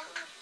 안